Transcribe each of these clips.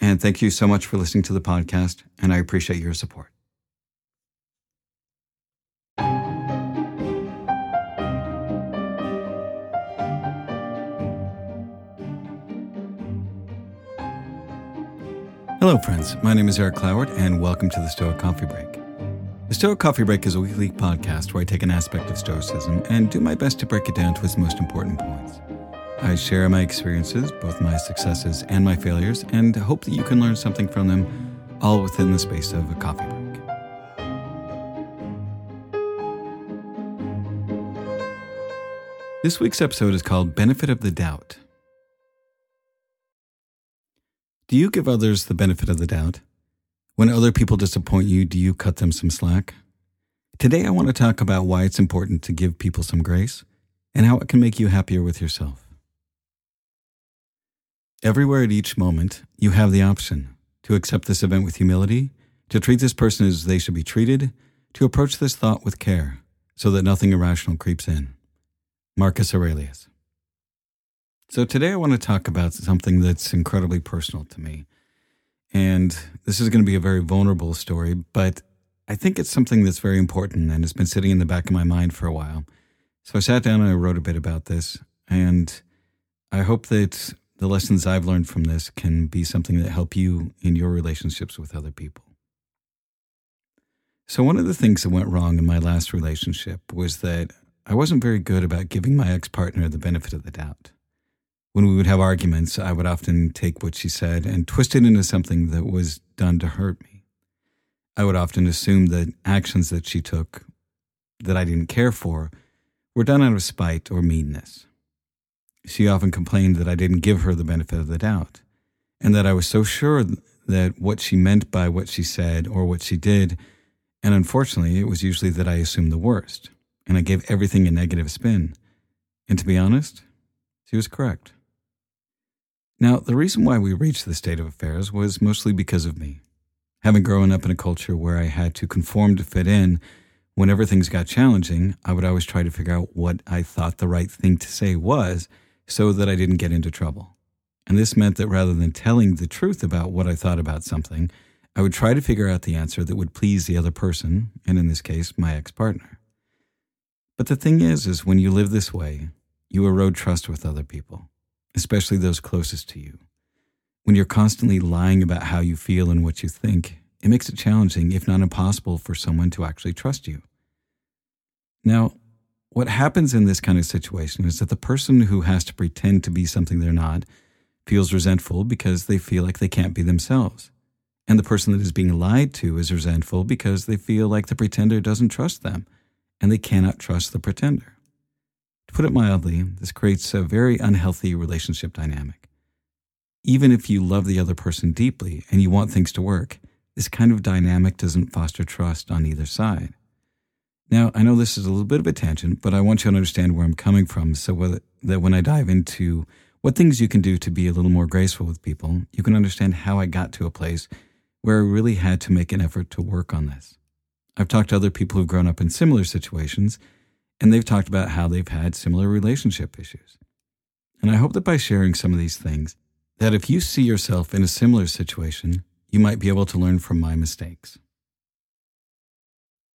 and thank you so much for listening to the podcast, and I appreciate your support. Hello, friends. My name is Eric Cloward, and welcome to the Stoic Coffee Break. The Stoic Coffee Break is a weekly podcast where I take an aspect of Stoicism and do my best to break it down to its most important points. I share my experiences, both my successes and my failures, and hope that you can learn something from them, all within the space of a coffee break. This week's episode is called Benefit of the Doubt. Do you give others the benefit of the doubt? When other people disappoint you, do you cut them some slack? Today, I want to talk about why it's important to give people some grace and how it can make you happier with yourself. Everywhere at each moment, you have the option to accept this event with humility, to treat this person as they should be treated, to approach this thought with care so that nothing irrational creeps in. Marcus Aurelius. So, today I want to talk about something that's incredibly personal to me. And this is going to be a very vulnerable story, but I think it's something that's very important and it's been sitting in the back of my mind for a while. So, I sat down and I wrote a bit about this. And I hope that the lessons I've learned from this can be something that help you in your relationships with other people. So, one of the things that went wrong in my last relationship was that I wasn't very good about giving my ex partner the benefit of the doubt. When we would have arguments, I would often take what she said and twist it into something that was done to hurt me. I would often assume that actions that she took that I didn't care for were done out of spite or meanness. She often complained that I didn't give her the benefit of the doubt, and that I was so sure that what she meant by what she said or what she did, and unfortunately, it was usually that I assumed the worst, and I gave everything a negative spin. And to be honest, she was correct. Now, the reason why we reached this state of affairs was mostly because of me. Having grown up in a culture where I had to conform to fit in, whenever things got challenging, I would always try to figure out what I thought the right thing to say was so that I didn't get into trouble. And this meant that rather than telling the truth about what I thought about something, I would try to figure out the answer that would please the other person, and in this case, my ex partner. But the thing is, is when you live this way, you erode trust with other people, especially those closest to you. When you're constantly lying about how you feel and what you think, it makes it challenging, if not impossible, for someone to actually trust you. Now, what happens in this kind of situation is that the person who has to pretend to be something they're not feels resentful because they feel like they can't be themselves. And the person that is being lied to is resentful because they feel like the pretender doesn't trust them and they cannot trust the pretender. To put it mildly, this creates a very unhealthy relationship dynamic. Even if you love the other person deeply and you want things to work, this kind of dynamic doesn't foster trust on either side. Now, I know this is a little bit of a tangent, but I want you to understand where I'm coming from so that when I dive into what things you can do to be a little more graceful with people, you can understand how I got to a place where I really had to make an effort to work on this. I've talked to other people who've grown up in similar situations, and they've talked about how they've had similar relationship issues. And I hope that by sharing some of these things, that if you see yourself in a similar situation, you might be able to learn from my mistakes.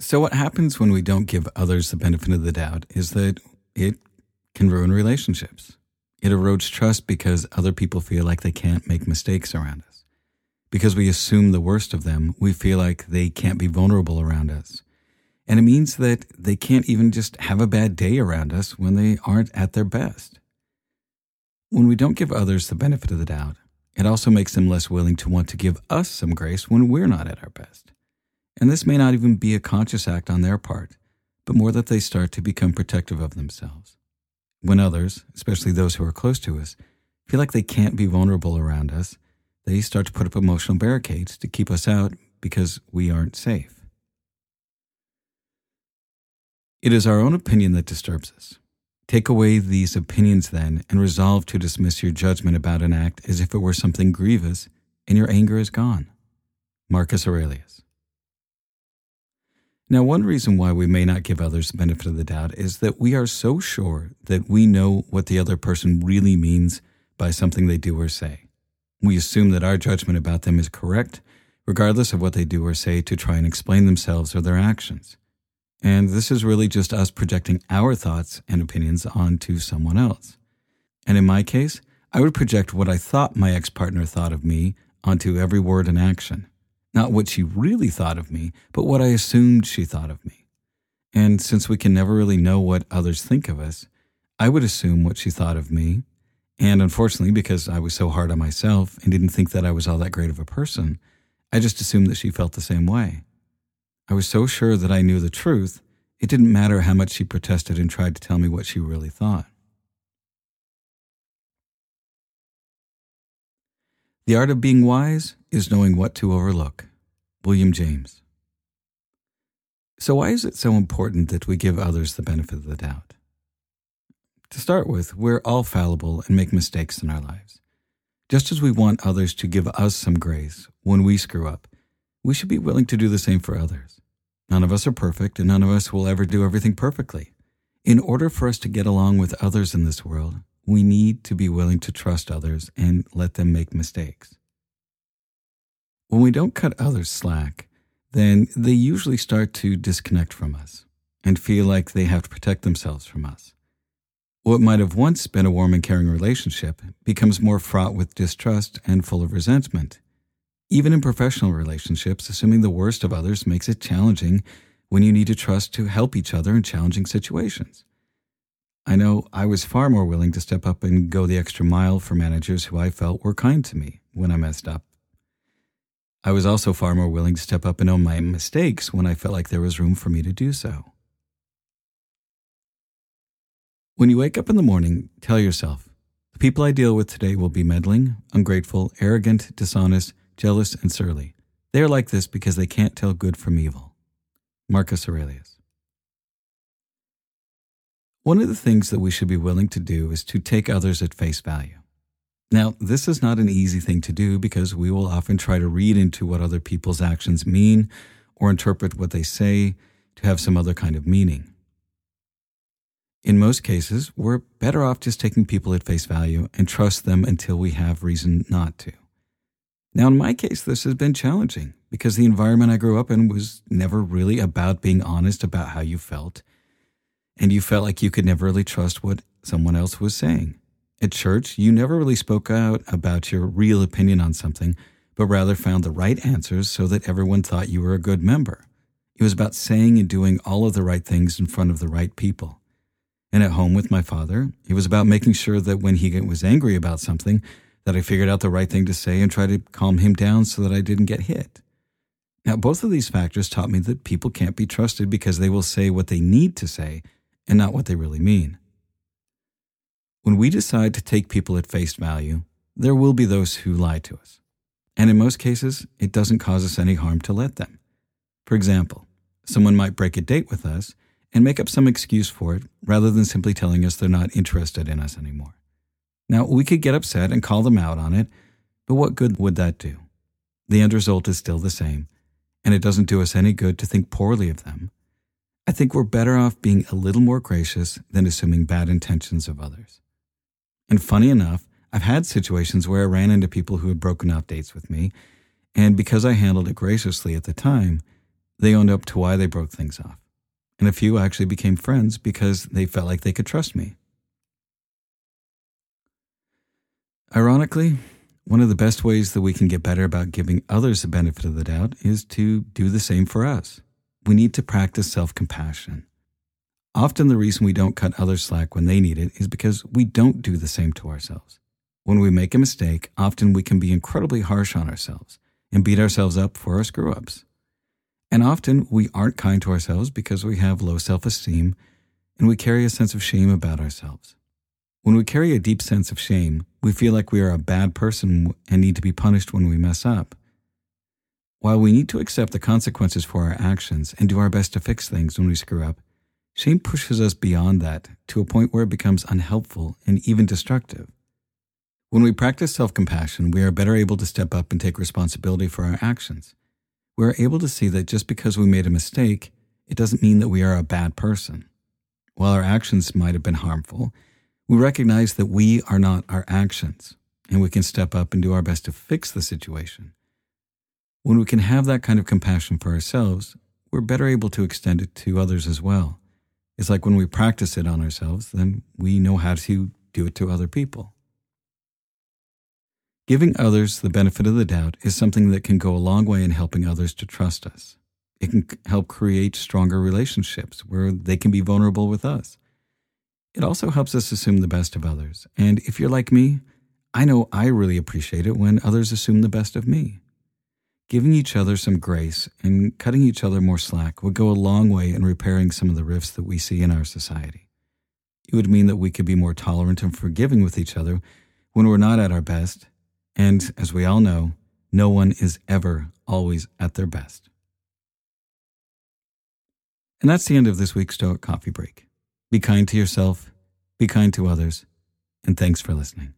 So, what happens when we don't give others the benefit of the doubt is that it can ruin relationships. It erodes trust because other people feel like they can't make mistakes around us. Because we assume the worst of them, we feel like they can't be vulnerable around us. And it means that they can't even just have a bad day around us when they aren't at their best. When we don't give others the benefit of the doubt, it also makes them less willing to want to give us some grace when we're not at our best. And this may not even be a conscious act on their part, but more that they start to become protective of themselves. When others, especially those who are close to us, feel like they can't be vulnerable around us, they start to put up emotional barricades to keep us out because we aren't safe. It is our own opinion that disturbs us. Take away these opinions then and resolve to dismiss your judgment about an act as if it were something grievous, and your anger is gone. Marcus Aurelius. Now, one reason why we may not give others the benefit of the doubt is that we are so sure that we know what the other person really means by something they do or say. We assume that our judgment about them is correct, regardless of what they do or say to try and explain themselves or their actions. And this is really just us projecting our thoughts and opinions onto someone else. And in my case, I would project what I thought my ex partner thought of me onto every word and action. Not what she really thought of me, but what I assumed she thought of me. And since we can never really know what others think of us, I would assume what she thought of me. And unfortunately, because I was so hard on myself and didn't think that I was all that great of a person, I just assumed that she felt the same way. I was so sure that I knew the truth, it didn't matter how much she protested and tried to tell me what she really thought. The art of being wise is knowing what to overlook. William James. So, why is it so important that we give others the benefit of the doubt? To start with, we're all fallible and make mistakes in our lives. Just as we want others to give us some grace when we screw up, we should be willing to do the same for others. None of us are perfect, and none of us will ever do everything perfectly. In order for us to get along with others in this world, we need to be willing to trust others and let them make mistakes. When we don't cut others slack, then they usually start to disconnect from us and feel like they have to protect themselves from us. What might have once been a warm and caring relationship becomes more fraught with distrust and full of resentment. Even in professional relationships, assuming the worst of others makes it challenging when you need to trust to help each other in challenging situations. I know I was far more willing to step up and go the extra mile for managers who I felt were kind to me when I messed up. I was also far more willing to step up and own my mistakes when I felt like there was room for me to do so. When you wake up in the morning, tell yourself, the people I deal with today will be meddling, ungrateful, arrogant, dishonest, jealous, and surly. They are like this because they can't tell good from evil. Marcus Aurelius. One of the things that we should be willing to do is to take others at face value. Now, this is not an easy thing to do because we will often try to read into what other people's actions mean or interpret what they say to have some other kind of meaning. In most cases, we're better off just taking people at face value and trust them until we have reason not to. Now, in my case, this has been challenging because the environment I grew up in was never really about being honest about how you felt, and you felt like you could never really trust what someone else was saying. At church, you never really spoke out about your real opinion on something, but rather found the right answers so that everyone thought you were a good member. It was about saying and doing all of the right things in front of the right people. And at home with my father, it was about making sure that when he was angry about something, that I figured out the right thing to say and tried to calm him down so that I didn't get hit. Now, both of these factors taught me that people can't be trusted because they will say what they need to say and not what they really mean. When we decide to take people at face value, there will be those who lie to us. And in most cases, it doesn't cause us any harm to let them. For example, someone might break a date with us and make up some excuse for it rather than simply telling us they're not interested in us anymore. Now, we could get upset and call them out on it, but what good would that do? The end result is still the same, and it doesn't do us any good to think poorly of them. I think we're better off being a little more gracious than assuming bad intentions of others. And funny enough, I've had situations where I ran into people who had broken off dates with me, and because I handled it graciously at the time, they owned up to why they broke things off. And a few actually became friends because they felt like they could trust me. Ironically, one of the best ways that we can get better about giving others the benefit of the doubt is to do the same for us. We need to practice self compassion. Often, the reason we don't cut others slack when they need it is because we don't do the same to ourselves. When we make a mistake, often we can be incredibly harsh on ourselves and beat ourselves up for our screw ups. And often we aren't kind to ourselves because we have low self esteem and we carry a sense of shame about ourselves. When we carry a deep sense of shame, we feel like we are a bad person and need to be punished when we mess up. While we need to accept the consequences for our actions and do our best to fix things when we screw up, shame pushes us beyond that to a point where it becomes unhelpful and even destructive. When we practice self compassion, we are better able to step up and take responsibility for our actions. We are able to see that just because we made a mistake, it doesn't mean that we are a bad person. While our actions might have been harmful, we recognize that we are not our actions, and we can step up and do our best to fix the situation. When we can have that kind of compassion for ourselves, we're better able to extend it to others as well. It's like when we practice it on ourselves, then we know how to do it to other people. Giving others the benefit of the doubt is something that can go a long way in helping others to trust us. It can help create stronger relationships where they can be vulnerable with us. It also helps us assume the best of others. And if you're like me, I know I really appreciate it when others assume the best of me. Giving each other some grace and cutting each other more slack would go a long way in repairing some of the rifts that we see in our society. It would mean that we could be more tolerant and forgiving with each other when we're not at our best. And as we all know, no one is ever always at their best. And that's the end of this week's Stoic Coffee Break. Be kind to yourself, be kind to others, and thanks for listening.